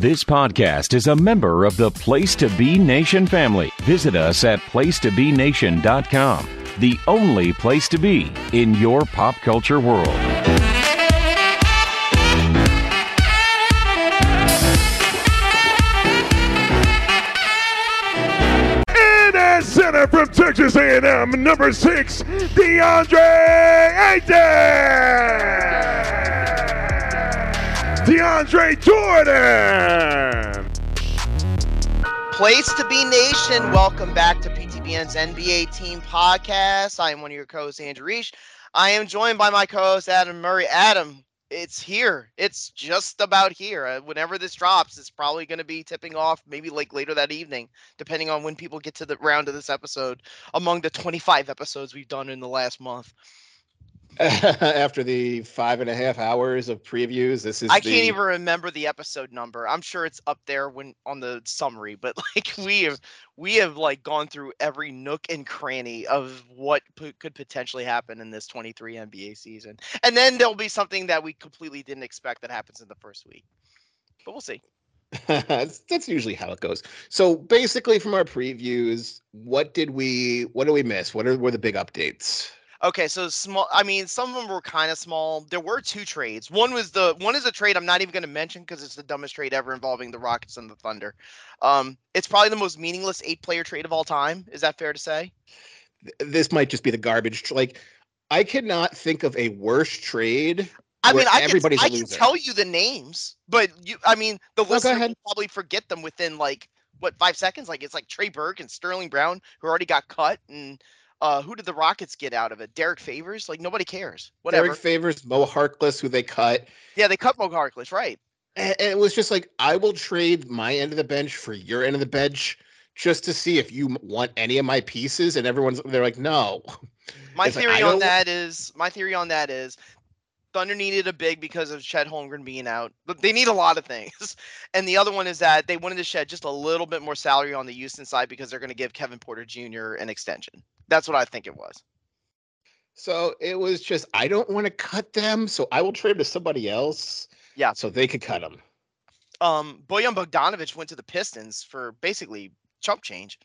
This podcast is a member of the Place to Be Nation family. Visit us at placetobenation.com, the only place to be in your pop culture world. Center from Texas A&M, number six, DeAndre Ayton. DeAndre Jordan. Place to be nation. Welcome back to PTBN's NBA Team Podcast. I am one of your co-hosts, Andrew Reich. I am joined by my co-host Adam Murray. Adam, it's here. It's just about here. Uh, whenever this drops, it's probably going to be tipping off, maybe like later that evening, depending on when people get to the round of this episode. Among the 25 episodes we've done in the last month. after the five and a half hours of previews. This is I the, can't even remember the episode number. I'm sure it's up there when on the summary, but like we have we have like gone through every nook and cranny of what p- could potentially happen in this 23 NBA season. And then there'll be something that we completely didn't expect that happens in the first week. But we'll see. that's, usually how it goes. So basically, from our previews, what did we what did we miss? What are were the big updates? Okay, so small. I mean, some of them were kind of small. There were two trades. One was the one is a trade I'm not even going to mention because it's the dumbest trade ever involving the Rockets and the Thunder. Um, it's probably the most meaningless eight-player trade of all time. Is that fair to say? This might just be the garbage. Like, I cannot think of a worse trade. I mean, I can, I can tell you the names, but you, I mean, the go listener will probably forget them within like what five seconds. Like it's like Trey Burke and Sterling Brown who already got cut, and uh, who did the Rockets get out of it? Derrick Favors. Like nobody cares. Whatever. Derrick Favors, Mo Harkless, who they cut. yeah, they cut Mo Harkless, right? And, and it was just like, I will trade my end of the bench for your end of the bench just to see if you want any of my pieces. And everyone's, they're like, no. My It's theory I on that is my theory on that is Thunder needed a big because of Chet Holmgren being out. But they need a lot of things. And the other one is that they wanted to shed just a little bit more salary on the Houston side because they're going to give Kevin Porter Jr. an extension. That's what I think it was. So it was just, I don't want to cut them. So I will trade to somebody else. Yeah. So they could cut them. Um, Bojan Bogdanovic went to the Pistons for basically chump change.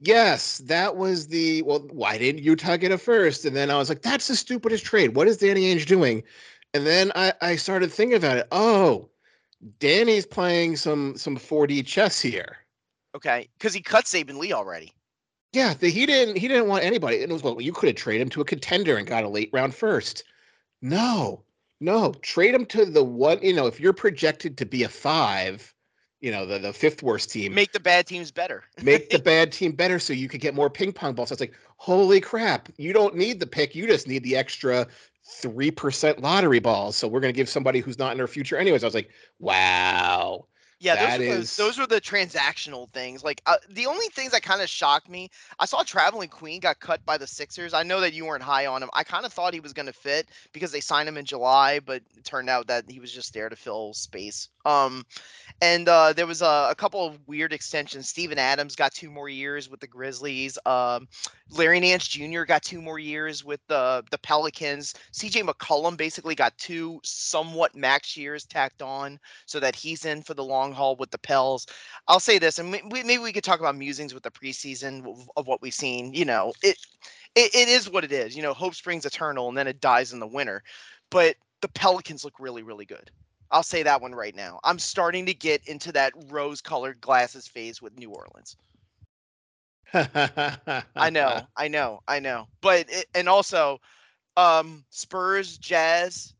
Yes, that was the well. Why didn't Utah get it first? And then I was like, "That's the stupidest trade. What is Danny Ainge doing?" And then I, I started thinking about it. Oh, Danny's playing some some 4D chess here. Okay, because he cut Saben Lee already. Yeah, the, he didn't he didn't want anybody. And it was well, you could have traded him to a contender and got a late round first. No, no, trade him to the one. You know, if you're projected to be a five, you know, the the fifth worst team. Make the bad teams better. make the bad team better so you could get more ping pong balls. So it's like, holy crap, you don't need the pick, you just need the extra three percent lottery balls. So we're gonna give somebody who's not in our future anyways. I was like, wow. Yeah, That those, were is- those were the transactional things. Like uh, the only things that kind of shocked me, I saw Trevelin Queen got cut by the Sixers. I know that you weren't high on him. I kind of thought he was going to fit because they signed him in July, but it turned out that he was just there to fill space. Um, and uh, there was a, a couple of weird extensions. Steven Adams got two more years with the Grizzlies. Um, Larry Nance Jr. got two more years with the the Pelicans. CJ McCollum basically got two somewhat max years tacked on so that he's in for the long haul with the Pels. I'll say this, and we, maybe we could talk about musings with the preseason of, what we've seen. You know, it, it it is what it is. You know, hope springs eternal, and then it dies in the winter. But the Pelicans look really, really good. I'll say that one right now. I'm starting to get into that rose-colored glasses phase with New Orleans. I know, I know, I know. But it, and also, um, Spurs, Jazz,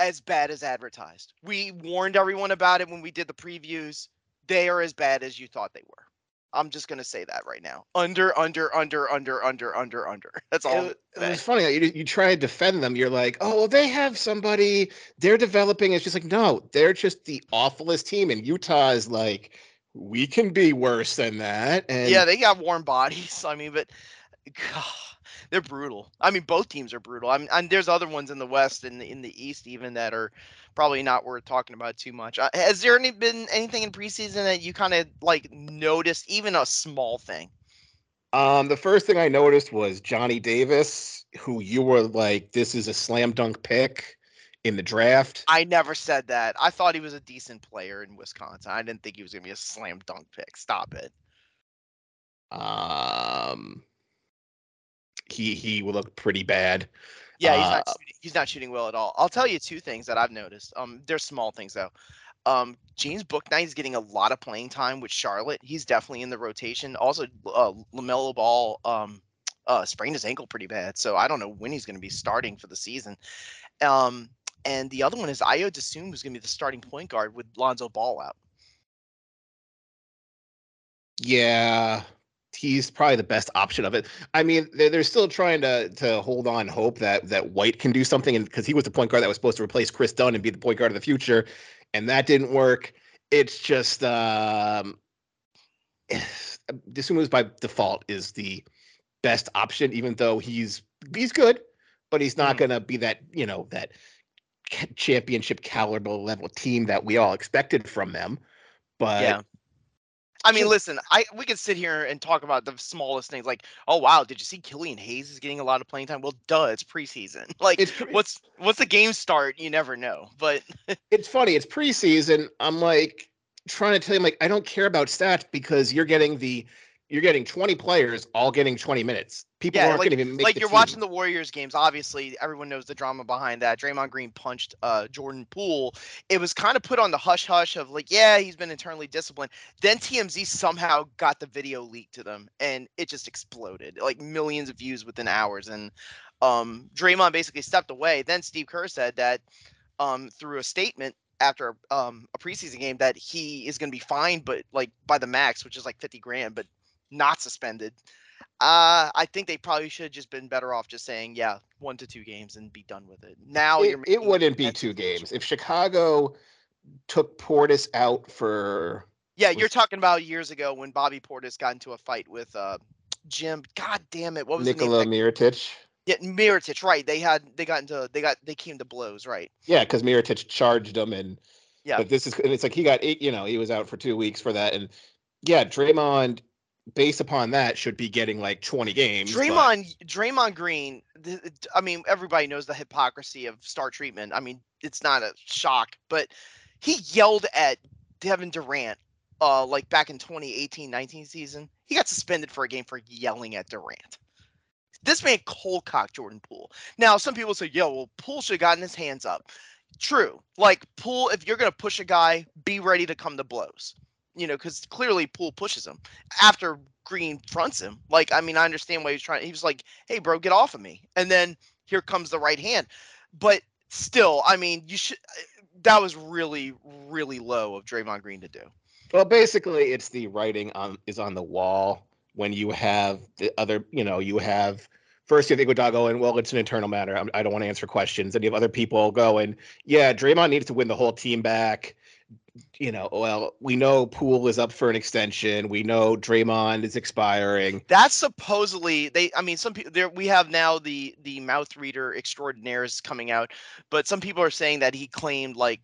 as bad as advertised. We warned everyone about it when we did the previews. They are as bad as you thought they were. I'm just gonna say that right now. Under, under, under, under, under, under, under. That's all. It, it gonna was say. funny. You, you try to defend them. You're like, oh, well, they have somebody. They're developing. It's just like, no, they're just the awfulest team. And Utah is like, we can be worse than that. And Yeah, they got warm bodies. I mean, but God, they're brutal. I mean, both teams are brutal. I mean, and there's other ones in the West and in the East even that are probably not worth talking about too much. Uh, has there any been anything in preseason that you kind of like noticed, even a small thing? Um, the first thing I noticed was Johnny Davis, who you were like, this is a slam dunk pick. in the draft. I never said that. I thought he was a decent player in Wisconsin. I didn't think he was going to be a slam dunk pick. Stop it. Um, he he will look pretty bad. Yeah, he's not Uh, shooting, he's not shooting well at all. I'll tell you two things that I've noticed. Um, they're small things though. Um, James Bouknight is getting a lot of playing time with Charlotte. He's definitely in the rotation. Also, uh, LaMelo Ball um, uh, sprained his ankle pretty bad, so I don't know when he's going to be starting for the season. Um, and the other one is Ayo Dosunmu, who's going to be the starting point guard with Lonzo Ball out. Yeah, he's probably the best option of it. I mean, they're, they're still trying to to hold on hope that that White can do something, and because he was the point guard that was supposed to replace Kris Dunn and be the point guard of the future, and that didn't work. It's just um, Dosunmu's by default is the best option, even though he's he's good, but he's not Mhm. gonna be that you know that championship caliber level team that we all expected from them. But Yeah. I mean, listen, I we could sit here and talk about the smallest things, like, oh wow, did you see Killian Hayes is getting a lot of playing time? Well, duh, it's preseason. Like, it's pre- what's what's the game start? You never know. But it's funny. It's preseason. I'm like trying to tell him like I don't care about stats because you're getting the you're getting 20 players all getting 20 minutes. People Yeah, aren't like- going to even make like you're team. watching the Warriors games, obviously everyone knows the drama behind that. Draymond Green punched uh, Jordan Poole. It was kind of put on the hush hush of like, yeah, he's been internally disciplined. Then TMZ somehow got the video leaked to them, and it just exploded, like millions of views within hours. And um, Draymond basically stepped away. Then Steve Kerr said that um, through a statement after um, a preseason game that he is going to be fined, but like by the max, which is like 50 grand, but not suspended. Uh, I think they probably should have just been better off just saying, yeah, one to two games and be done with it. Now it, you're it wouldn't be two games if Chicago took Portis out for Yeah, you're talking about years ago when Bobby Portis got into a fight with uh Jim. God damn it, what was Nikola the name? of Mirotic. Yeah, Mirotic, right? They had they got into they got they came to blows, right? Yeah, because Mirotic charged him, and Yeah. But this is and it's like he got eight. You know, he was out for two weeks for that, and yeah, Draymond, based upon that, should be getting like 20 games. but- Draymond Draymond Green. th- th- I mean, everybody knows the hypocrisy of star treatment. I mean, it's not a shock, but he yelled at Devin Durant, uh, like back in 2018-19 season. He got suspended for a game for yelling at Durant. This man cold cocked Jordan Poole. Now, some people say, "Yo, well, Poole should have gotten his hands up." True. Like Poole, if you're gonna push a guy, be ready to come to blows. You know, because clearly Poole pushes him after Green fronts him. Like, I mean, I understand why he's trying. He was like, "Hey, bro, get off of me," and then here comes the right hand. But still, I mean, you should. That was really, really low of Draymond Green to do. Well, basically, it's the writing on is on the wall when you have the other. You know, you have first you have Iguodala going, well, it's an internal matter. I'm, I don't want to answer questions, and you have other people going, yeah, Draymond needs to win the whole team back. You know, well, we know Poole is up for an extension. We know Draymond is expiring. That's supposedly they. I mean, some people there. We have now the the mouth reader extraordinaires coming out, but some people are saying that he claimed like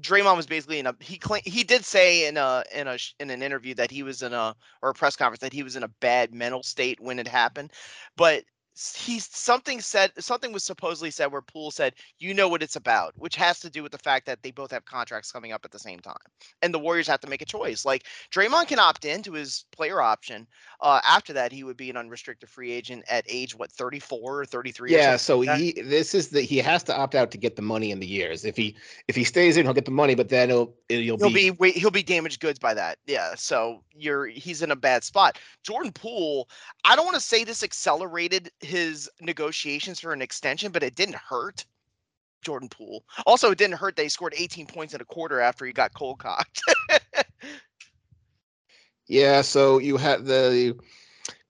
Draymond was basically in a. He claimed he did say in a in a in an interview that he was in a or a press conference that he was in a bad mental state when it happened, but he's something said something was supposedly said where Poole said you know what it's about, which has to do with the fact that they both have contracts coming up at the same time, and the Warriors have to make a choice. Like Draymond can opt into his player option. Uh, after that, he would be an unrestricted free agent at age what 34 or 33. Yeah, something so like he this is the he has to opt out to get the money in the years. If he if he stays in, he'll get the money, but then he'll it'll he'll be, be wait he'll be damaged goods by that. Yeah, so you're he's in a bad spot. Jordan Poole, I don't want to say this accelerated his negotiations for an extension, but it didn't hurt. Jordan Poole. Also, it didn't hurt that he scored 18 points in a quarter after he got cold cocked. Yeah, so you have the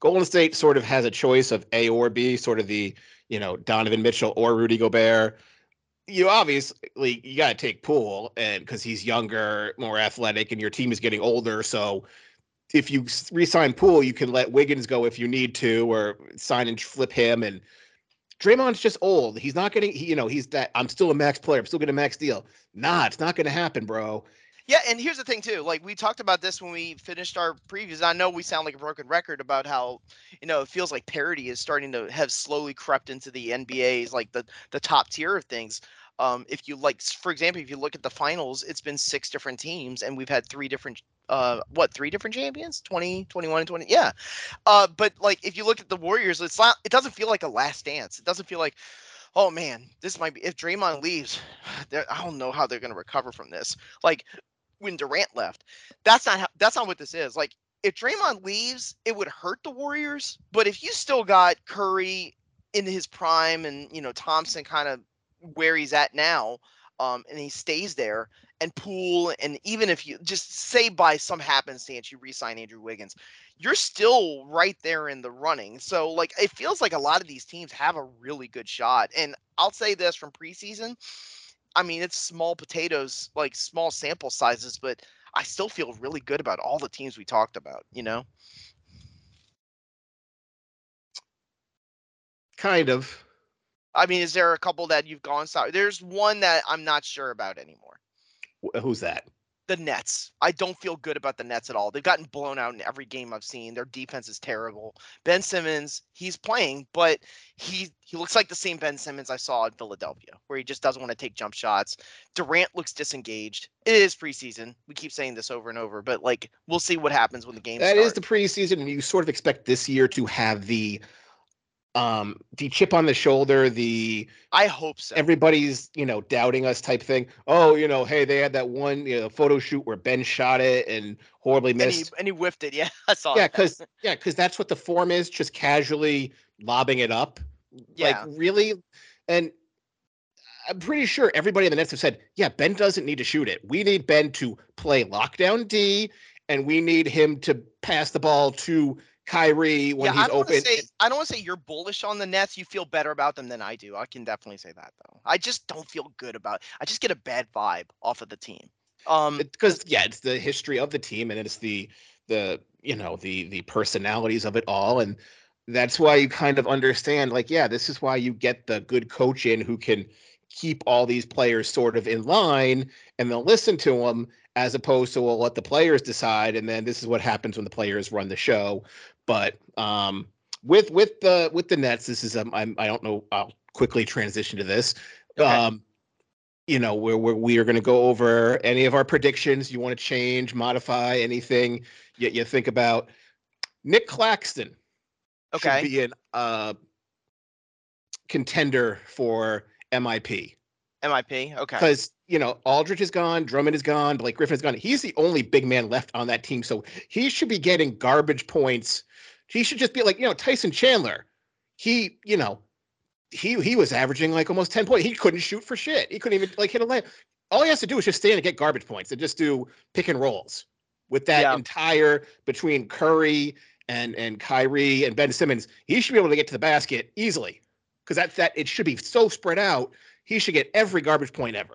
Golden State sort of has a choice of A or B, sort of the, you know, Donovan Mitchell or Rudy Gobert. You obviously you got to take Poole and because he's younger, more athletic, and your team is getting older. So if you re-sign Poole, you can let Wiggins go if you need to, or sign and flip him. And Draymond's just old. He's not getting, he, you know, he's that. I'm still a max player. I'm still getting a max deal. Nah, it's not going to happen, bro. Yeah, and here's the thing too. Like we talked about this when we finished our previews. I know we sound like a broken record about how, you know, it feels like parity is starting to have slowly crept into the NBA's like the the top tier of things. Um, if you like, for example, if you look at the finals, it's been six different teams, and we've had three different, uh, what, three different champions? 20, 21, and 20. Yeah. Uh, but like, if you look at the Warriors, it's not, it doesn't feel like a last dance. It doesn't feel like, oh man, this might be, if Draymond leaves, I don't know how they're going to recover from this. Like, when Durant left, that's not how, that's not what this is. Like, if Draymond leaves, it would hurt the Warriors. But if you still got Curry in his prime and you know Thompson kind of where he's at now, um, and he stays there, and Poole, and even if you just say by some happenstance you re-sign Andrew Wiggins, you're still right there in the running. So like it feels like a lot of these teams have a really good shot. And I'll say this from preseason. I mean, it's small potatoes, like small sample sizes, but I still feel really good about all the teams we talked about, you know? Kind of. I mean, is there a couple that you've gone sorry? There's one that I'm not sure about anymore. Who's that? The Nets. I don't feel good about the Nets at all. They've gotten blown out in every game I've seen. Their defense is terrible. Ben Simmons, he's playing, but he he looks like the same Ben Simmons I saw in Philadelphia, where he just doesn't want to take jump shots. Durant looks disengaged. It is preseason. We keep saying this over and over, but like we'll see what happens when the game That is the preseason, and you sort of expect this year to have the um the chip on the shoulder, the I hope so. everybody's you know doubting us type thing. Oh, you know, hey, they had that one you know, photo shoot where Ben shot it and horribly and he, missed. and he whiffed it. Yeah, I saw yeah, because yeah, because that's what the form is, just casually lobbing it up. Yeah. Like really, and I'm pretty sure everybody in the Nets have said, yeah, Ben doesn't need to shoot it. We need Ben to play lockdown D, and we need him to pass the ball to Kyrie when yeah, I he's don't want open. say I don't want to say you're bullish on the Nets. You feel better about them than I do. I can definitely say that though. I just don't feel good about. I just get a bad vibe off of the team. Um, because yeah, it's the history of the team and it's the the you know the the personalities of it all and that's why you kind of understand like yeah this is why you get the good coach in who can keep all these players sort of in line and they'll listen to them as opposed to well let the players decide and then this is what happens when the players run the show but um with with the with the nets this is um, I'm, i don't know i'll quickly transition to this Okay. um you know where we're, we are going to go over any of our predictions you want to change modify anything you, you think about nick claxton Okay. should be an uh contender for mip MIP. Okay. because you know Aldridge is gone, Drummond is gone, Blake Griffin is gone. He's the only big man left on that team, so he should be getting garbage points. He should just be like you know Tyson Chandler. He you know he he was averaging like almost ten points. He couldn't shoot for shit. He couldn't even like hit a layup. All he has to do is just stand and get garbage points and just do pick and rolls with that Yeah. entire between Curry and and Kyrie and Ben Simmons. He should be able to get to the basket easily because that that it should be so spread out. He should get every garbage point ever.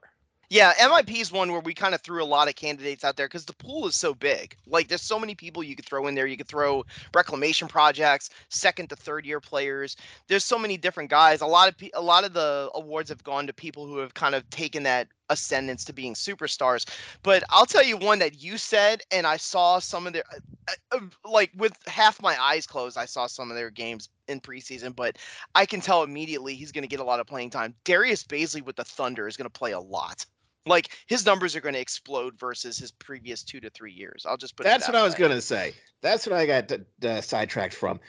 Yeah, MIP is one where we kind of threw a lot of candidates out there because the pool is so big. Like, there's so many people you could throw in there. You could throw reclamation projects, second to third year players. There's so many different guys. A lot of a lot of the awards have gone to people who have kind of taken that ascendance to being superstars. But I'll tell you one that you said, and I saw some of their, uh, uh, like with half my eyes closed, I saw some of their games in preseason. But I can tell immediately he's going to get a lot of playing time. Darius Bazley with the Thunder is going to play a lot. Like his numbers are going to explode versus his previous two to three years. I'll just put. it That's that what I was gonna say. That's what I got d- d- sidetracked from.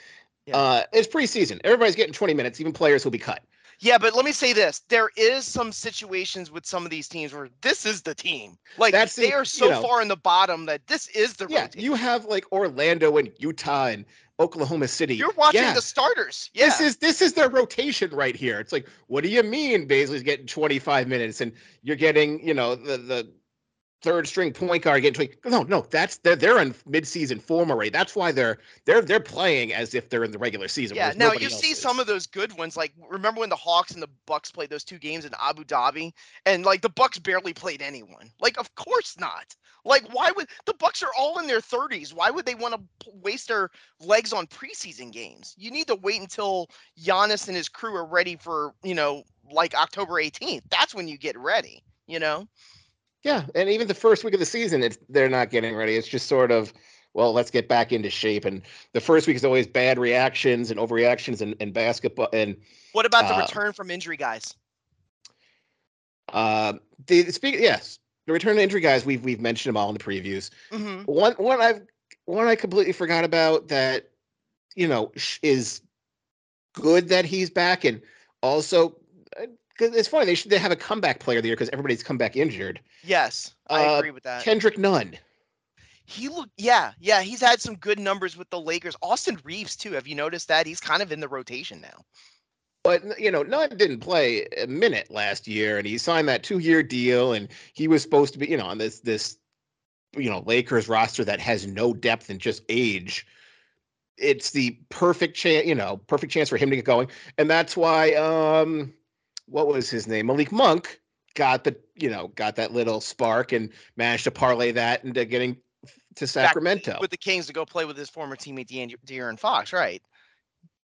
Yeah. Uh, it's preseason. Everybody's getting 20 minutes. Even players will be cut. Yeah, but let me say this: there is some situations with some of these teams where this is the team. Like That's they the- are you so know- far in the bottom that this is the Yeah, rotation. you have like Orlando and Utah and Oklahoma City. You're watching yeah, the starters. Yeah. This is this is their rotation right here. It's like, what do you mean Bazley's getting 25 minutes and you're getting, you know, the the third string point guard getting 20. No, no, that's they're they're in midseason form already. That's why they're they're they're playing as if they're in the regular season. Yeah, now you see is. some of those good ones. Like remember when the Hawks and the Bucks played those two games in Abu Dhabi, and like the Bucks barely played anyone. Like of course not. Like why would the Bucks are all in their 30s? Why would they want to waste their legs on preseason games? You need to wait until Giannis and his crew are ready for you know like October 18th. That's when you get ready. You know. Yeah, and even the first week of the season, it's they're not getting ready. It's just sort of, well, let's get back into shape. And the first week is always bad reactions and overreactions and, and basketball. And What about the Uh, return from injury guys? Um, the speak yes, the return to injury guys we've we've mentioned them all in the previews. hmm One one I've one I completely forgot about that you know is good that he's back and also because it's funny they should they have a comeback player of the year because everybody's come back injured. Yes, I Uh, agree with that. Kendrick Nunn. He look, yeah, yeah. He's had some good numbers with the Lakers. Austin Reaves too. Have you noticed that he's kind of in the rotation now? But you know, Nunn didn't play a minute last year, and he signed that two-year deal, and he was supposed to be, you know, on this this, you know, Lakers roster that has no depth and just age. It's the perfect chance, you know, perfect chance for him to get going, and that's why, um, what was his name, Malik Monk, got the, you know, got that little spark and managed to parlay that into getting to Back Sacramento. with the Kings to go play with his former teammate De'An- De'Aaron Fox, right?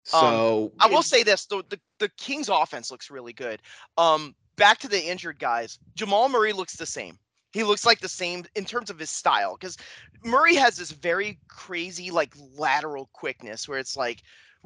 so I will say this: the, the the Kings' offense looks really good. Um, back to the injured guys, Jamal Murray looks the same. He looks like the same in terms of his style because Murray has this very crazy like lateral quickness where it's like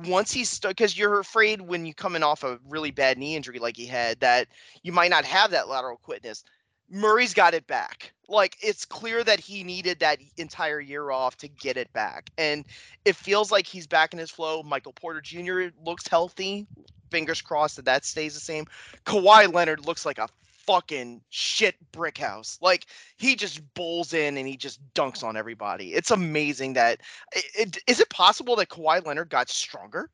once he's because you're afraid when you coming off a really bad knee injury like he had that you might not have that lateral quickness. Murray's got it back. Like it's clear that he needed that entire year off to get it back. And it feels like he's back in his flow. Michael Porter Jr. looks healthy. Fingers crossed that that stays the same. Kawhi Leonard looks like a fucking shit brick house. Like he just bowls in and he just dunks on everybody. It's amazing that. It, it, is it possible that Kawhi Leonard got stronger?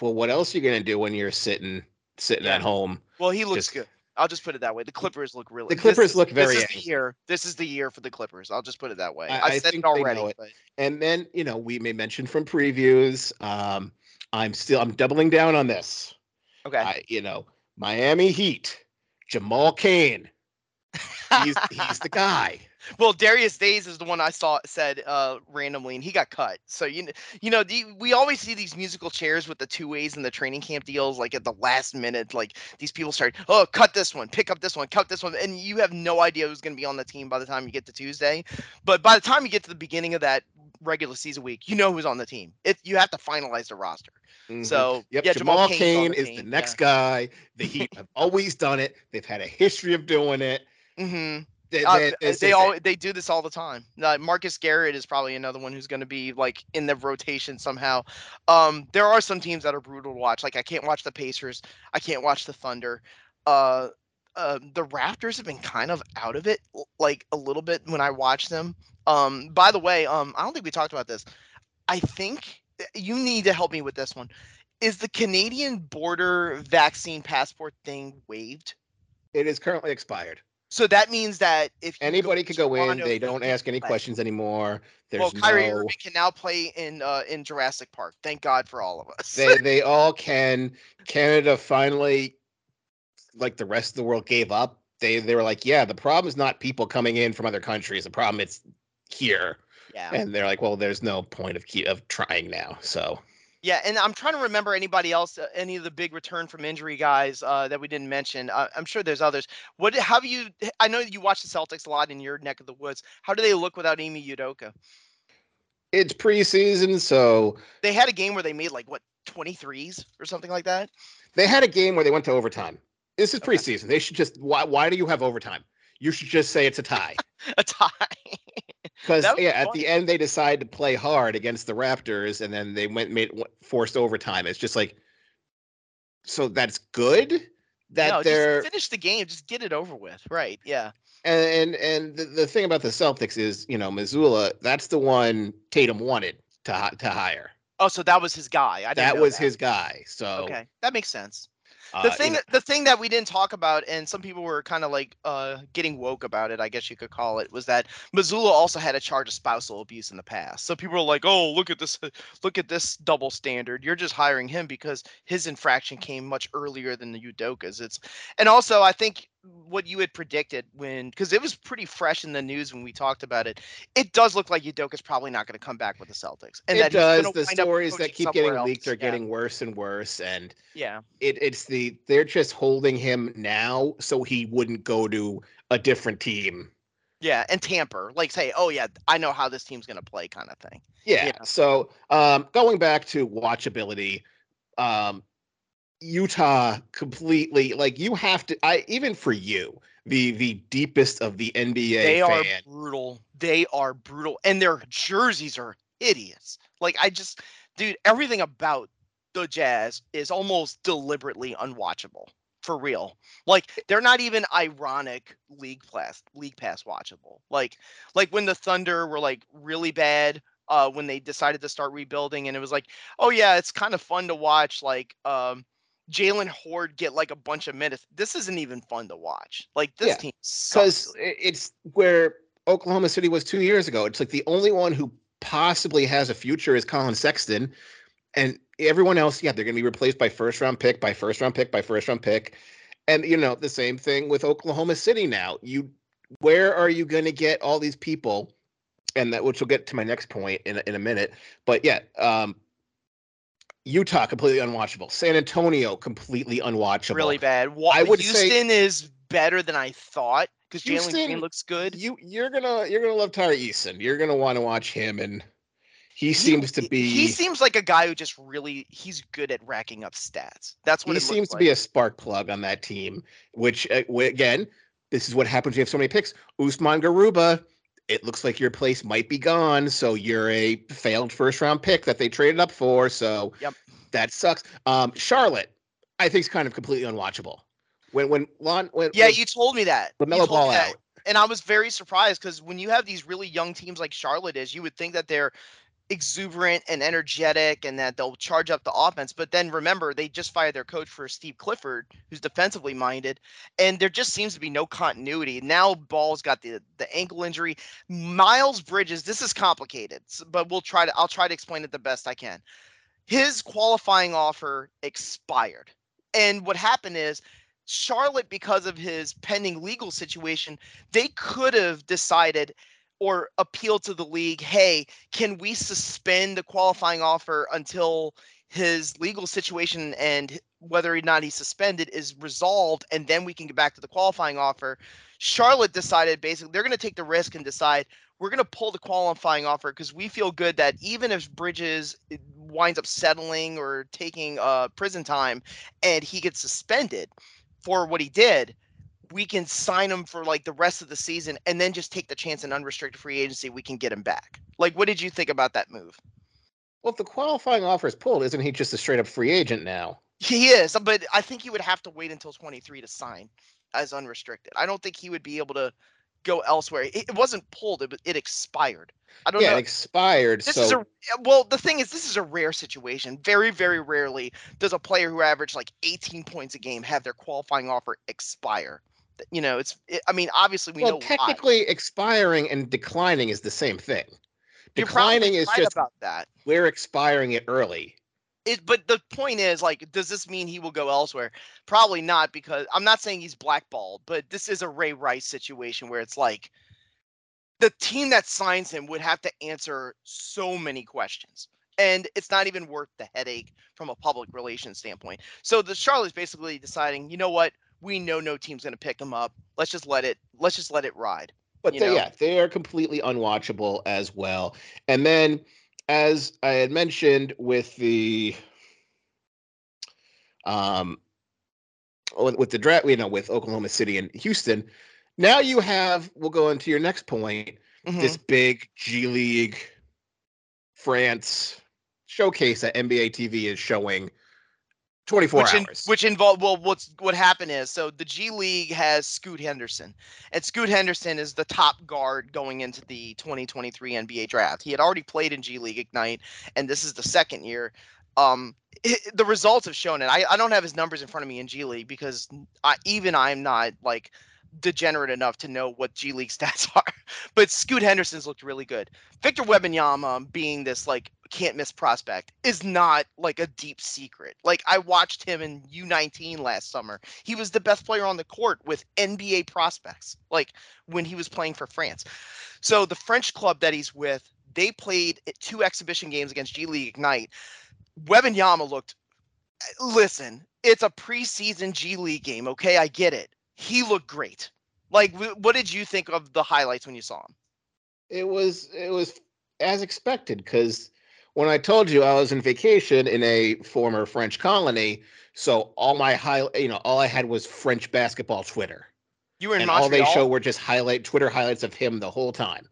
well, what else are you gonna do when you're sitting sitting Yeah. at home? Well, he looks Just- good. I'll just put it that way. The Clippers look really. The Clippers is- look very This is the year. This is the year for the Clippers. I'll just put it that way. I- I, I said it already. it. And then, you know, we may mention from previews. Um, I'm still I'm doubling down on this. okay. I, you know, Miami Heat, Jamal Cain. He's he's the guy. Well, Darius Days is the one I saw said uh, randomly, and he got cut. So you you know the, we always see these musical chairs with the two ways in the training camp deals, like at the last minute, like these people start, oh, cut this one, pick up this one, cut this one, and you have no idea who's going to be on the team by the time you get to Tuesday. But by the time you get to the beginning of that regular season week, you know who's on the team. It you have to finalize the roster. Mhm. So Yep, yeah, Jamal, on Cain the is team, the yeah. next guy. The Heat have always done it. They've had a history of doing it. hmm They, Uh, they- they all they do this all the time. Uh, Marcus Garrett is probably another one who's going to be like in the rotation somehow. Um, there are some teams that are brutal to watch. Like I can't watch the Pacers. I can't watch the Thunder. Uh, uh, the Raptors have been kind of out of it, like a little bit when I watch them. Um, by the way, um, I don't think we talked about this. I think eh, you need to help me with this one. Is the Canadian border vaccine passport thing waived? It is currently expired. So that means that if Anybody could go in. They don't ask any play. questions anymore. There's well, Kyrie no. Irving can now play in uh, in Jurassic Park. Thank God for all of us. they they all can. Canada finally, like the rest of the world, gave up. They they were like, yeah, the problem is not people coming in from other countries. The problem it's here, yeah, and they're like, well, there's no point of keep, of trying now. So yeah, and I'm trying to remember anybody else, uh, any of the big return from injury guys uh, that we didn't mention. Uh, I'm sure there's others. What? have you? I know you watch the Celtics a lot in your neck of the woods. How do they look without Ime Udoka? it's preseason, so They had a game where they made like what 23s or something like that. they had a game where they went to overtime. This is Okay. preseason. They should just why why do you have overtime? You should just say it's a tie. A tie. Because yeah, at funny. the end they decided to play hard against the Raptors, and then they went made forced overtime. It's just like, so that's good that no, they're just finish the game. Just get it over with. Right? Yeah. and and, and the, the thing about the Celtics is you know Mazzulla. That's the one Tatum wanted to to hire. Oh, so that was his guy. I didn't That was that. his guy. So Okay, that makes sense. Uh, the you thing know, the thing that we didn't talk about and some people were kind of like uh getting woke about it i guess you could call it was that mazzulla also had a charge of spousal abuse in the past. So people were like oh look at this look at this double standard. You're just hiring him because his infraction came much earlier than the udoka's. It's and also i think what you had predicted when because it was pretty fresh in the news when we talked about it it does look like udoka's probably not going to come back with the celtics and it does. The stories that keep getting leaked are Yeah, getting worse and worse, and yeah it it's the they're just holding him now so he wouldn't go to a different team. Yeah, and tamper, like say, oh yeah, I know how this team's gonna play, kind of thing. Yeah. Yeah. So um going back to watchability, um Utah completely like you have to I even for you the the deepest of the NBA they fan. are brutal. They are brutal, and their jerseys are hideous Like I just, dude, everything about the Jazz is almost deliberately unwatchable for real. Like they're not even ironic league pass league pass watchable. Like like when the Thunder were like really bad uh when they decided to start rebuilding and it was like, oh yeah, it's kind of fun to watch like um Jaylen Hoard get like a bunch of minutes. This isn't even fun to watch. Like this Yeah, team because it's where Oklahoma City was two years ago. It's like the only one who possibly has a future is Collin Sexton, and everyone else, yeah, they're going to be replaced by first round pick, by first round pick, by first round pick, and you know the same thing with Oklahoma City now. You, where are you going to get all these people? And that, which will get to my next point in a, in a minute. But yeah, um, Utah completely unwatchable. San Antonio completely unwatchable. really bad. Wa- I would say- Houston is better than I thought because Jalen Green looks good. You you're gonna you're gonna love Tari Eason. You're gonna want to watch him, and he seems to be He seems like a guy who just really he's good at racking up stats. That's what he it seems looks to be a spark plug on that team. Which uh, again, this is what happens when you have so many picks. Usman Garuba. It looks like your place might be gone, so you're a failed first round pick that they traded up for. So Yep. that sucks. Um, Charlotte, I think is kind of completely unwatchable. When when Lon when Yeah, when you told me that. LaMelo Ball that. out. And I was very surprised because when you have these really young teams like Charlotte is, you would think that they're exuberant and energetic and that they'll charge up the offense. But then remember, they just fired their coach for Steve Clifford, who's defensively minded, and there just seems to be no continuity. Now Ball's got the the ankle injury. Miles Bridges, this is complicated, but we'll try to I'll try to explain it the best I can. His qualifying offer expired. And what happened is Charlotte, because of his pending legal situation, they could have decided or appeal to the league hey, can we suspend the qualifying offer until his legal situation and whether or not he's suspended is resolved, and then we can get back to the qualifying offer? Charlotte decided basically they're going to take the risk and decide we're going to pull the qualifying offer because we feel good that even if Bridges winds up settling or taking uh, prison time and he gets suspended for what he did, we can sign him for like the rest of the season and then just take the chance in unrestricted free agency. We can get him back. Like, what did you think about that move? Well, if the qualifying offer is pulled, isn't he just a straight up free agent now? He is, but I think he would have to wait until 23 to sign as unrestricted. I don't think he would be able to go elsewhere. It, wasn't pulled; it, it expired. I don't yeah, know. it expired. This so is a well. The thing is, this is a rare situation. Very, very rarely does a player who averaged like 18 points a game have their qualifying offer expire. You know, it's. It, I mean, obviously we well, know why. technically, expiring and declining is the same thing. You're Declining is right just about that. we're expiring it early. It, but the point is, like, does this mean he will go elsewhere? Probably not, because I'm not saying he's blackballed, but this is a Ray Rice situation where it's like the team that signs him would have to answer so many questions. And it's not even worth the headache from a public relations standpoint. So the Charlotte's basically deciding, you know what? We know no team's going to pick him up. Let's just let it. Let's just let it ride. But they, yeah, they are completely unwatchable as well. And then, as I had mentioned with the um with with the draft, you know, with Oklahoma City and Houston, now you have. We'll go into your next point. Mhm. This big G League France showcase that NBA TV is showing 24 which in, hours. which involve well what's what happened is so the G League has Scoot Henderson and Scoot Henderson is the top guard going into the 2023 NBA draft. He had already played in G League Ignite and this is the second year. Um it, the results have shown it. I, I don't have his numbers in front of me in G League because I, even I'm not like degenerate enough to know what G League stats are. But Scoot Henderson's looked really good. Victor Wembanyama being this like can't miss prospect is not like a deep secret. Like I watched him in U19 last summer. He was the best player on the court with NBA prospects. Like when he was playing for France. So the French club that he's with, they played two exhibition games against G League Ignite. Wembanyama looked eh, listen, it's a preseason G League game, okay? I get it. He looked great. Like what did you think of the highlights when you saw him? it was it was as expected because when I told you I was in vacation in a former French colony, so all my high, you know, all I had was French basketball Twitter, You were in and all they show were just highlight Twitter highlights of him the whole time.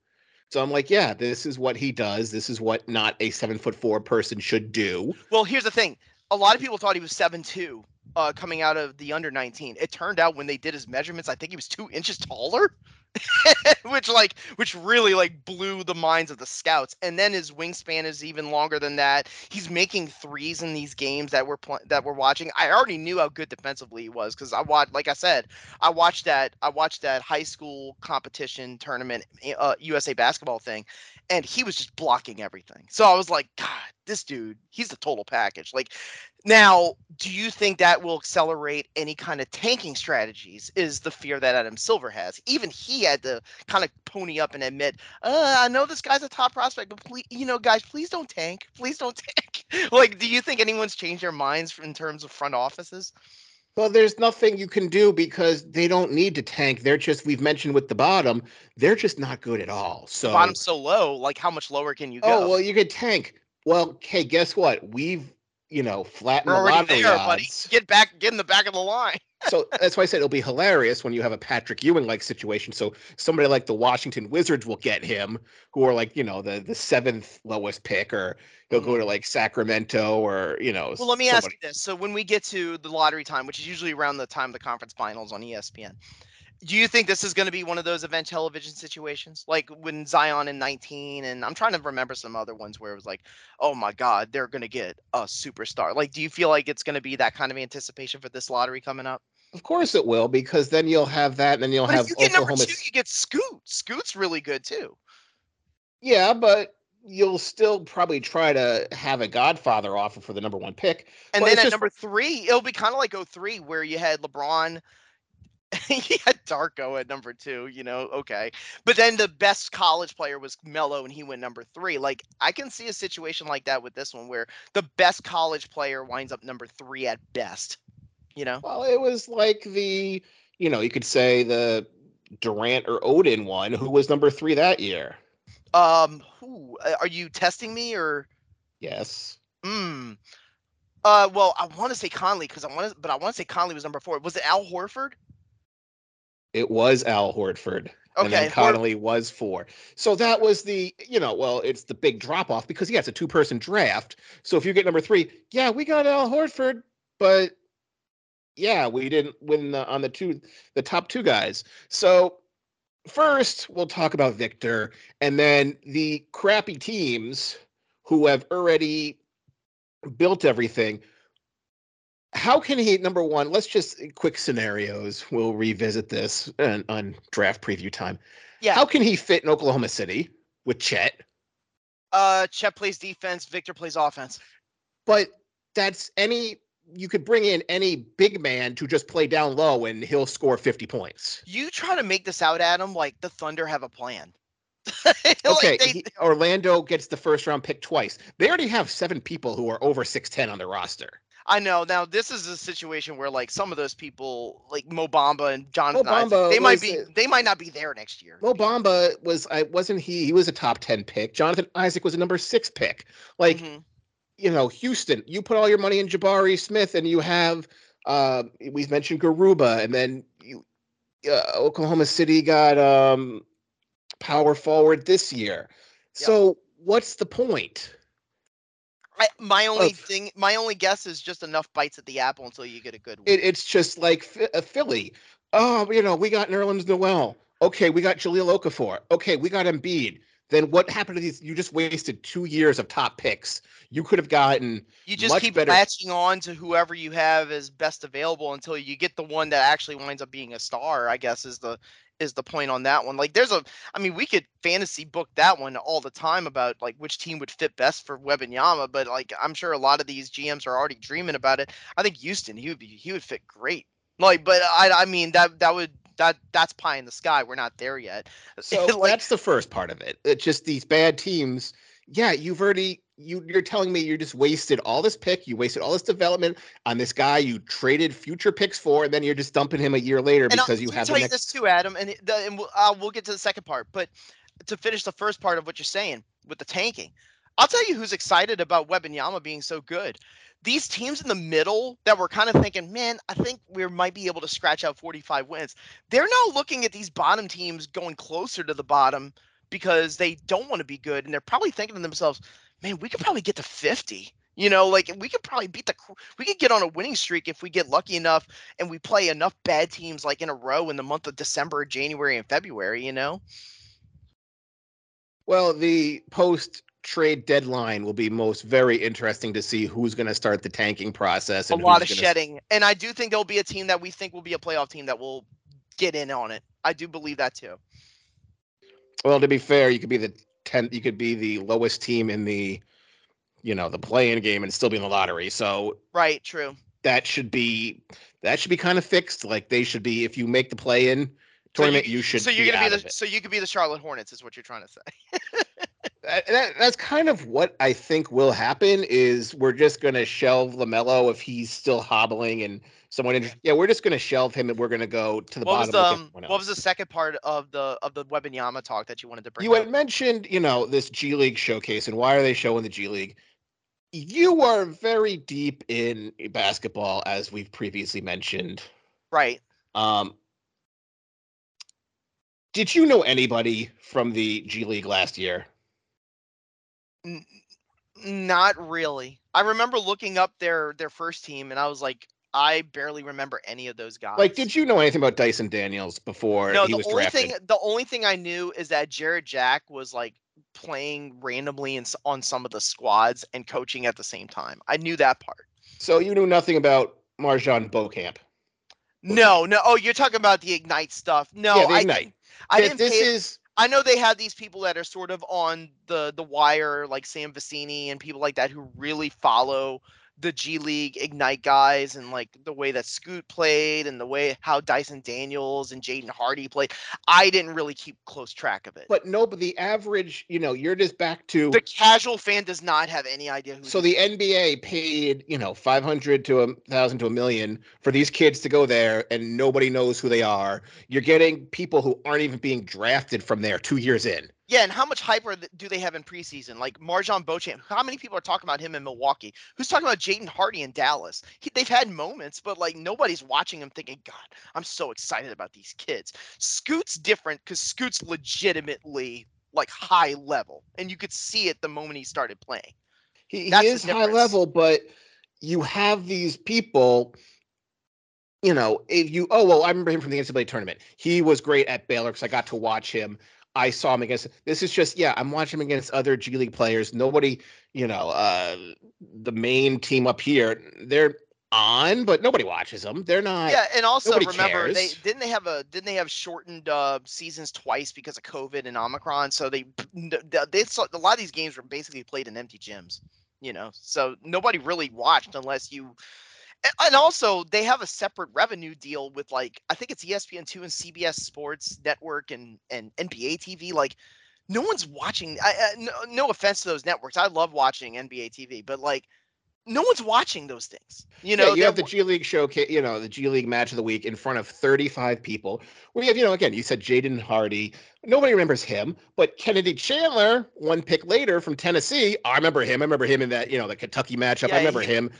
So I'm like, yeah, this is what he does. This is what not a seven foot four person should do. Well, here's the thing. A lot of people thought he was seven two uh, coming out of the under 19. It turned out when they did his measurements, I think he was two inches taller. which like which really like blew the minds of the scouts and then his wingspan is even longer than that he's making threes in these games that we're pl- that we're watching i already knew how good defensively he was because i watched like i said i watched that i watched that high school competition tournament uh, usa basketball thing and he was just blocking everything so i was like god this dude he's the total package like now, do you think that will accelerate any kind of tanking strategies? Is the fear that Adam Silver has? Even he had to kind of pony up and admit, uh, "I know this guy's a top prospect, but please, you know, guys, please don't tank. Please don't tank." like, do you think anyone's changed their minds in terms of front offices? Well, there's nothing you can do because they don't need to tank. They're just we've mentioned with the bottom, they're just not good at all. So Bottom so low, like how much lower can you go? oh well, you could tank. Well, hey, guess what? We've you know flatten We're the lottery there, buddy. Get back, get in the back of the line. so that's why I said it'll be hilarious when you have a Patrick Ewing like situation. So somebody like the Washington Wizards will get him, who are like you know the the seventh lowest pick, or he'll go to like Sacramento, or you know. Mm-hmm. Well, let me ask you this: so when we get to the lottery time, which is usually around the time of the conference finals on ESPN, do you think this is going to be one of those event television situations, like when Zion in 19, and I'm trying to remember some other ones where it was like, oh my God, they're going to get a superstar. Like, do you feel like it's going to be that kind of anticipation for this lottery coming up? Of course it will, because then you'll have that, and then you'll But have if you get number two, you get Scoot. Scoot's really good too. Yeah, but you'll still probably try to have a Godfather offer for the number one pick. And Well, then at just- number three, it'll be kind of like 03, where you had LeBron. he had Darko at number two, you know, okay. But then the best college player was Melo and he went number three. Like, I can see a situation like that with this one where the best college player winds up number three at best, you know? Well, it was like the, you know, you could say the Durant or Oden one, who was number three that year. Um, who uh, are you testing me or? Yes. Hmm. Uh, well, I want to say Conley because I want to, but I want to say Conley was number four. Was it Al Horford? It was Al Horford. And Okay, then Hor- Conley was four. So that was the, you know, well, it's the big drop off because, yeah, it's a two person draft. So if you get number three, yeah, we got Al Horford, but yeah, we didn't win the, on the two, the top two guys. So first, we'll talk about Victor and then the crappy teams who have already built everything. How can he, number one, let's just quick scenarios. We'll revisit this on, on draft preview time. Yeah. How can he fit in Oklahoma City with Chet? Uh, Chet plays defense. Victor plays offense. But that's any, you could bring in any big man to just play down low and he'll score 50 points. You try to make this out, Adam, like the Thunder have a plan. Like, Okay, they- he- Orlando gets the first round pick twice. They already have seven people who are over 6'10 on their roster. I know. Now this is a situation where like some of those people, like Mo Bamba and Jonathan, Isaac, Bamba they might be, they might not be there next year. Mo Bamba was, I wasn't he, he was a top 10 pick. Jonathan Isaac was a number six pick. Like, Mhm. you know, Houston, you put all your money in Jabari Smith and you have uh we've mentioned Garuba and then you uh, Oklahoma City got um power forward this year. Yep. So what's the point? I, my only thing, my only guess is just enough bites at the apple until you get a good one. It, it's just like a uh, Philly. Oh, you know, we got Nerlens Noel. Okay, we got Jahlil Okafor. Okay, we got Embiid. Then what happened to these? You just wasted two years of top picks. You could have gotten you just keep better- latching on to whoever you have as best available until you get the one that actually winds up being a star. I guess is the is the point on that one. Like there's a, I mean, we could fantasy book that one all the time about like which team would fit best for Wembanyama, but like I'm sure a lot of these GMs are already dreaming about it. I think Houston, he would be, he would fit great. Like, but I, I mean that that would that that's pie in the sky. We're not there yet. So like, that's the first part of it. It's just these bad teams. Yeah, you've already you you're telling me you just wasted all this pick, you wasted all this development on this guy you traded future picks for, and then you're just dumping him a year later and I'll- because you let me have tell the you next. this too, Adam, and, the, and we'll, uh, we'll get to the second part. But to finish the first part of what you're saying with the tanking, I'll tell you who's excited about Wembanyama being so good. These teams in the middle that were kind of thinking, man, I think we might be able to scratch out 45 wins. They're now looking at these bottom teams going closer to the bottom because they don't want to be good. And they're probably thinking to themselves, man, we could probably get to 50. You know, like we could probably beat the we could get on a winning streak if we get lucky enough and we play enough bad teams like in a row in the month of December, January, and February, you know? Well, the post trade deadline will be most very interesting to see who's going to start the tanking process. a lot of shedding, and I do think there'll be a team that we think will be a playoff team that will get in on it. I do believe that too. Well, to be fair, you could be the tenth. You could be the lowest team in the, you know, the play-in game and still be in the lottery. So right, true. That should be that should be kind of fixed. Like they should be. If you make the play-in tournament, so you, you, should. So you're gonna be the. So you could be the Charlotte Hornets, is what you're trying to say. that, that, that's kind of what I think will happen. Is we're just gonna shelve LaMelo if he's still hobbling and someone. Inter- yeah, we're just gonna shelve him and we're gonna go to the what bottom. Was the, what was the second part of the of the Wembanyama talk that you wanted to bring? Up? You up? had mentioned, you know, this G League showcase and why are they showing the G League? You are very deep in basketball, as we've previously mentioned. Right. Um, did you know anybody from the G League last year? N- not really. I remember looking up their their first team, and I was like, I barely remember any of those guys. Like, did you know anything about Dyson Daniels before no, he the was only drafted? thing the only thing I knew is that Jarrett Jack was like playing randomly in, on some of the squads and coaching at the same time. I knew that part. So you knew nothing about MarJon Beauchamp. No, no. Oh, you're talking about the Ignite stuff. No, yeah, the I, Ignite. I This- didn't. This pay, is I know they have these people that are sort of on the the wire, like Sam Vecenie and people like that, who really follow the G League Ignite guys and like the way that Scoot played and the way how Dyson Daniels and Jaden Hardy played. I didn't really keep close track of it. but no, but the average, you know, you're just back to the casual fan does not have any idea who. So the NBA paid, you know, five hundred to a thousand to a million for these kids to go there, and nobody knows who they are. You're getting people who aren't even being drafted from there two years in. Yeah, and how much hype are th- do they have in preseason? Like MarJon Beauchamp, how many people are talking about him in Milwaukee? Who's talking about Jaden Hardy in Dallas? He, they've had moments, but like nobody's watching him thinking, God, I'm so excited about these kids. Scoot's different because Scoot's legitimately like high level, and you could see it the moment he started playing. He, he is high level, but you have these people. You know, if you oh well, I remember him from the NCAA tournament. He was great at Baylor because I got to watch him. I saw him against. This is just yeah, I'm watching him against other G League players. Nobody, you know, uh the main team up here, they're on, but nobody watches them. They're not. Yeah, and also remember they didn't they have a didn't they have shortened uh, seasons twice because of COVID and Omicron. So they they, they saw, a lot of these games were basically played in empty gyms. You know, so nobody really watched unless you. And also, they have a separate revenue deal with like I think it's E ESPN two and CBS Sports Network and and NBA TV. Like, no one's watching. I, I, no, no offense to those networks, I love watching NBA TV, but like, no one's watching those things. You know, yeah, you have the G League showcase, you know, the G League match of the week in front of 35 people. We have, you know, again, you said Jaden Hardy. Nobody remembers him, but Kennedy Chandler, one pick later from Tennessee. I remember him. I remember him in that, you know, the Kentucky matchup. Yeah, I remember he- him.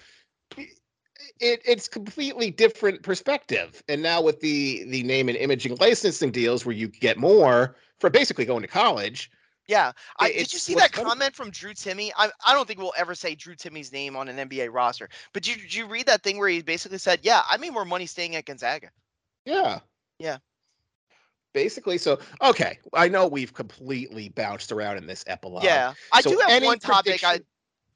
It, it's completely different perspective. And now with the the name and imaging licensing deals where you get more for basically going to college. Yeah, I, It- did you see that comment from Drew Timme? I, I don't think we'll ever say Drew Timme's name on an NBA roster. But did you, did you read that thing where he basically said, "Yeah, I made more money staying at Gonzaga." Yeah. Yeah. Basically, so okay. I know we've completely bounced around in this epilogue. yeah, I so do have one topic. I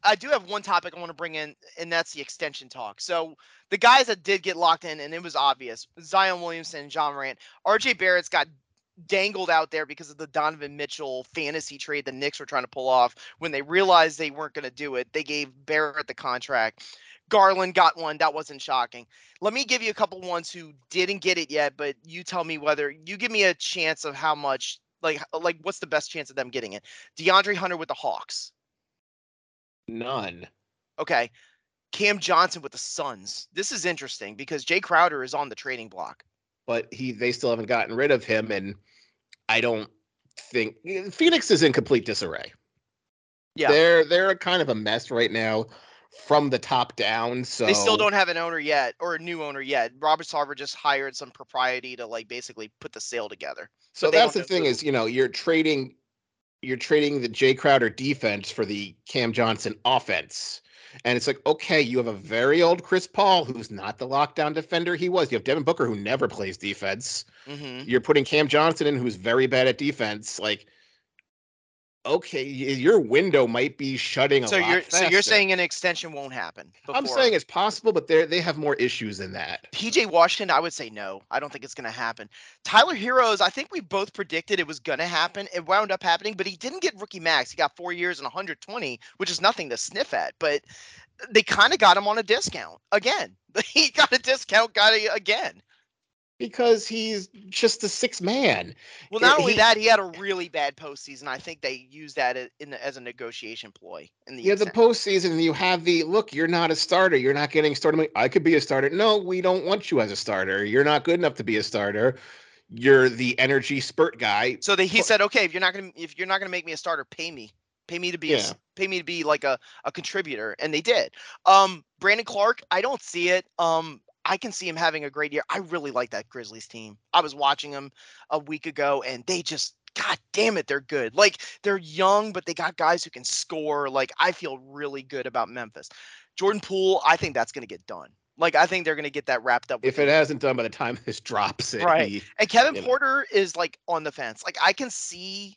I do have one topic I want to bring in, and that's the extension talk. So the guys that did get locked in, and it was obvious: Zion Williamson, and Ja Morant, R.J. Barrett's got dangled out there because of the Donovan Mitchell fantasy trade the Knicks were trying to pull off. When they realized they weren't going to do it, they gave Barrett the contract. Garland got one. That wasn't shocking. Let me give you a couple ones who didn't get it yet, but you tell me whether you give me a chance of how much, like, like what's the best chance of them getting it? DeAndre Hunter with the Hawks. None. Okay. Cam Johnson with the Suns. This is interesting because Jay Crowder is on the trading block. but he they still haven't gotten rid of him and i don't think phoenix is in complete disarray Yeah. they're they're kind of a mess right now from the top down. So They still don't have an owner yet, or a new owner yet. Robert Sarver just hired some propriety to like basically put the sale together. So that's the thing is, you know, you're trading you're trading the Jay Crowder defense for the Cam Johnson offense. And it's like, okay, you have a very old Chris Paul who's not the lockdown defender he was. You have Devin Booker who never plays defense. hmm You're putting Cam Johnson in who's very bad at defense. Like, okay, your window might be shutting a So lot you're so you're saying an extension won't happen? I'm saying it's possible, but they they have more issues than that. PJ Washington, I would say no. I don't think it's going to happen. Tyler Herro's, I think we both predicted it was going to happen. It wound up happening, but he didn't get rookie max. He got four years and 120, which is nothing to sniff at. But uh, they kind of got him on a discount again. He got a discount, got it again. Because he's just a six man. Well, not only that, he had a really bad postseason. I think they used that in the, as a negotiation ploy. In the Yeah, the postseason, you have the look. You're not a starter. You're not getting started. I could be a starter. No, we don't want you as a starter. You're not good enough to be a starter. You're the energy spurt guy. So they, he said, okay, if you're not gonna if you're not gonna make me a starter, pay me, pay me to be a Yeah. pay me to be like a, a contributor, and they did. Um, Brandon Clarke, I don't see it. Um, I can see him having a great year. I really like that Grizzlies team. I was watching them a week ago, and they just. God damn it, they're good. Like they're young, but they got guys who can score. Like I feel really good about Memphis. Jordan Poole, I think that's gonna get done. Like I think they're gonna get that wrapped up. If it hasn't done by the time this drops, it Right. and Kevin you know. Porter is like on the fence. Like I can see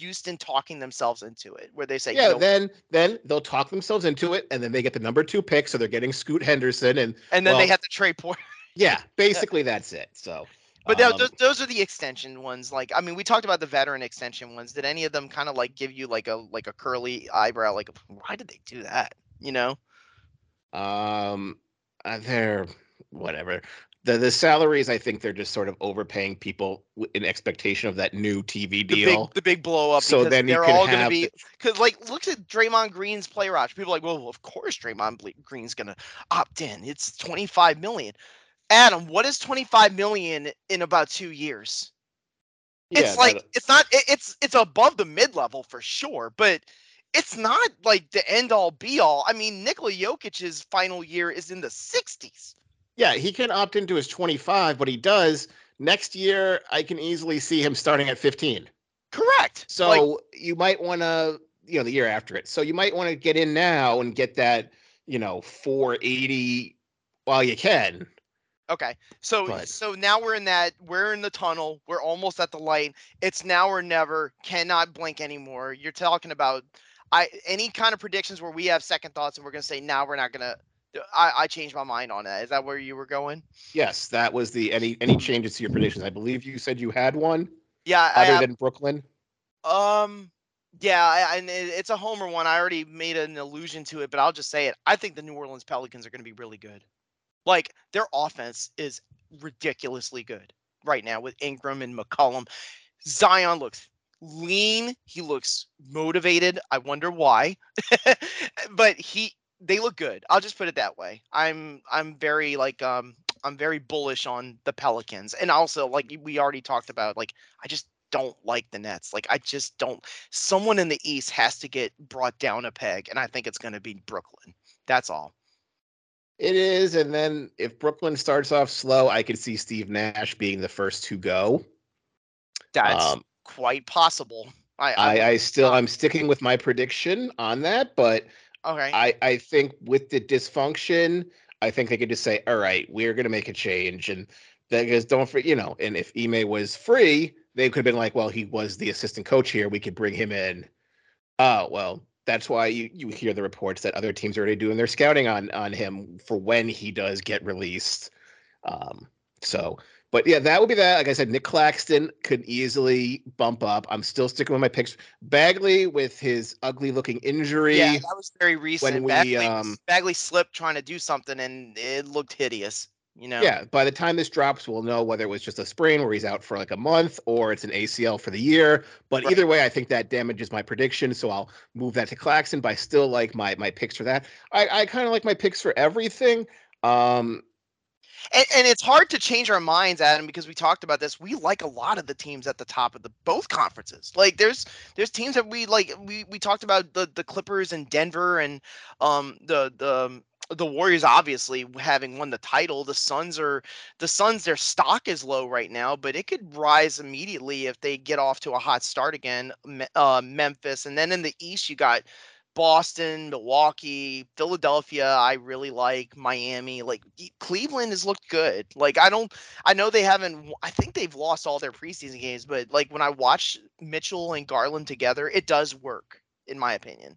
Houston talking themselves into it, where they say, yeah. you know, Then then they'll talk themselves into it, and then they get the number two pick, so they're getting Scoot Henderson, and and then they have to trade Porter. yeah, basically that's it. So, But now um, those, those are the extension ones. Like I mean, we talked about the veteran extension ones. Did any of them kind of like give you like a like a curly eyebrow? Like why did they do that? You know? Um, uh, they're whatever. The the salaries, I think they're just sort of overpaying people in expectation of that new TV The deal. big the big blow up. So because then they're all gonna be because like look at Draymond Green's play watch. People are like, well, of course Draymond Green's gonna opt in. It's twenty five million. Adam, what is twenty five million in about two years? It's Yeah, like it's not it- it's it's above the mid level for sure, but it's not like the end all be all. I mean, Nikola Jokic's final year is in the 60s. Yeah, he can opt into his 25, but he does next year. I can easily see him starting at 15. Correct. So Like, you might want to, you know, the year after it. So you might want to get in now and get that, you know, 480 while you can. okay. So But- so now we're in that we're in the tunnel. We're almost at the light. It's now or never. Cannot blink anymore. You're talking about I any kind of predictions where we have second thoughts and we're gonna say now we're not gonna. I I changed my mind on that. Is that where you were going? Yes, that was the any any changes to your predictions. I believe you said you had one Yeah. I other have, than Brooklyn. Um, yeah, I, and it, it's a homer one. I already made an allusion to it, but I'll just say it. I think the New Orleans Pelicans are going to be really good. Like their offense is ridiculously good right now with Ingram and McCollum. Zion looks lean. He looks motivated. I wonder why, but he they look good. I'll just put it that way. I'm I'm very like um I'm very bullish on the Pelicans, and also like we already talked about like I just don't like the Nets. Like I just don't. Someone in the East has to get brought down a peg, and I think it's going to be Brooklyn. That's all. It is, and then if Brooklyn starts off slow, I could see Steve Nash being the first to go. That's Um, quite possible. I, I, I, I still I'm sticking with my prediction on that, but okay. I I think with the dysfunction, I think they could just say, all right, we're gonna make a change, and that because don't for you know, and if Ime was free, they could have been like, well, he was the assistant coach here, we could bring him in. Oh well, that's why you you hear the reports that other teams are already doing their scouting on on him for when he does get released. Um, so. But yeah, that would be that. Like I said, Nic Claxton could easily bump up. I'm still sticking with my picks. Bagley with his ugly looking injury. yeah, that was very recent. we, Bagley, um, Bagley slipped trying to do something, and it looked hideous. You know. Yeah, by the time this drops, we'll know whether it was just a sprain where he's out for like a month or it's an ACL for the year. But Right. either way, I think that damages my prediction. So I'll move that to Claxton, but I still like my my picks for that. I, I kind of like my picks for everything. Um And, and it's hard to change our minds, Adam, because we talked about this. We like a lot of the teams at the top of the both conferences. Like there's there's teams that we like. We we talked about the the Clippers and Denver and um the the the Warriors obviously having won the title. The Suns are the Suns. Their stock is low right now, but it could rise immediately if they get off to a hot start again. Uh, Memphis, and then in the East you got Boston, Milwaukee, Philadelphia, I really like Miami. Like Cleveland has looked good. Like I don't I know they haven't I think they've lost all their preseason games, but like when I watch Mitchell and Garland together, it does work in my opinion.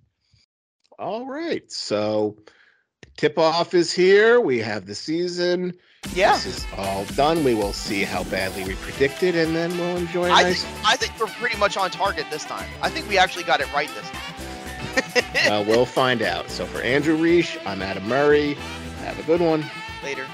All right. So tip off is here. We have the season. Yeah. This is all done. We will see how badly we predicted and then we'll enjoy I nice think, I think we're pretty much on target this time. I think we actually got it right this time uh, we'll find out. So for Andrew Reich, I'm Adam Murray. Have a good one. Later.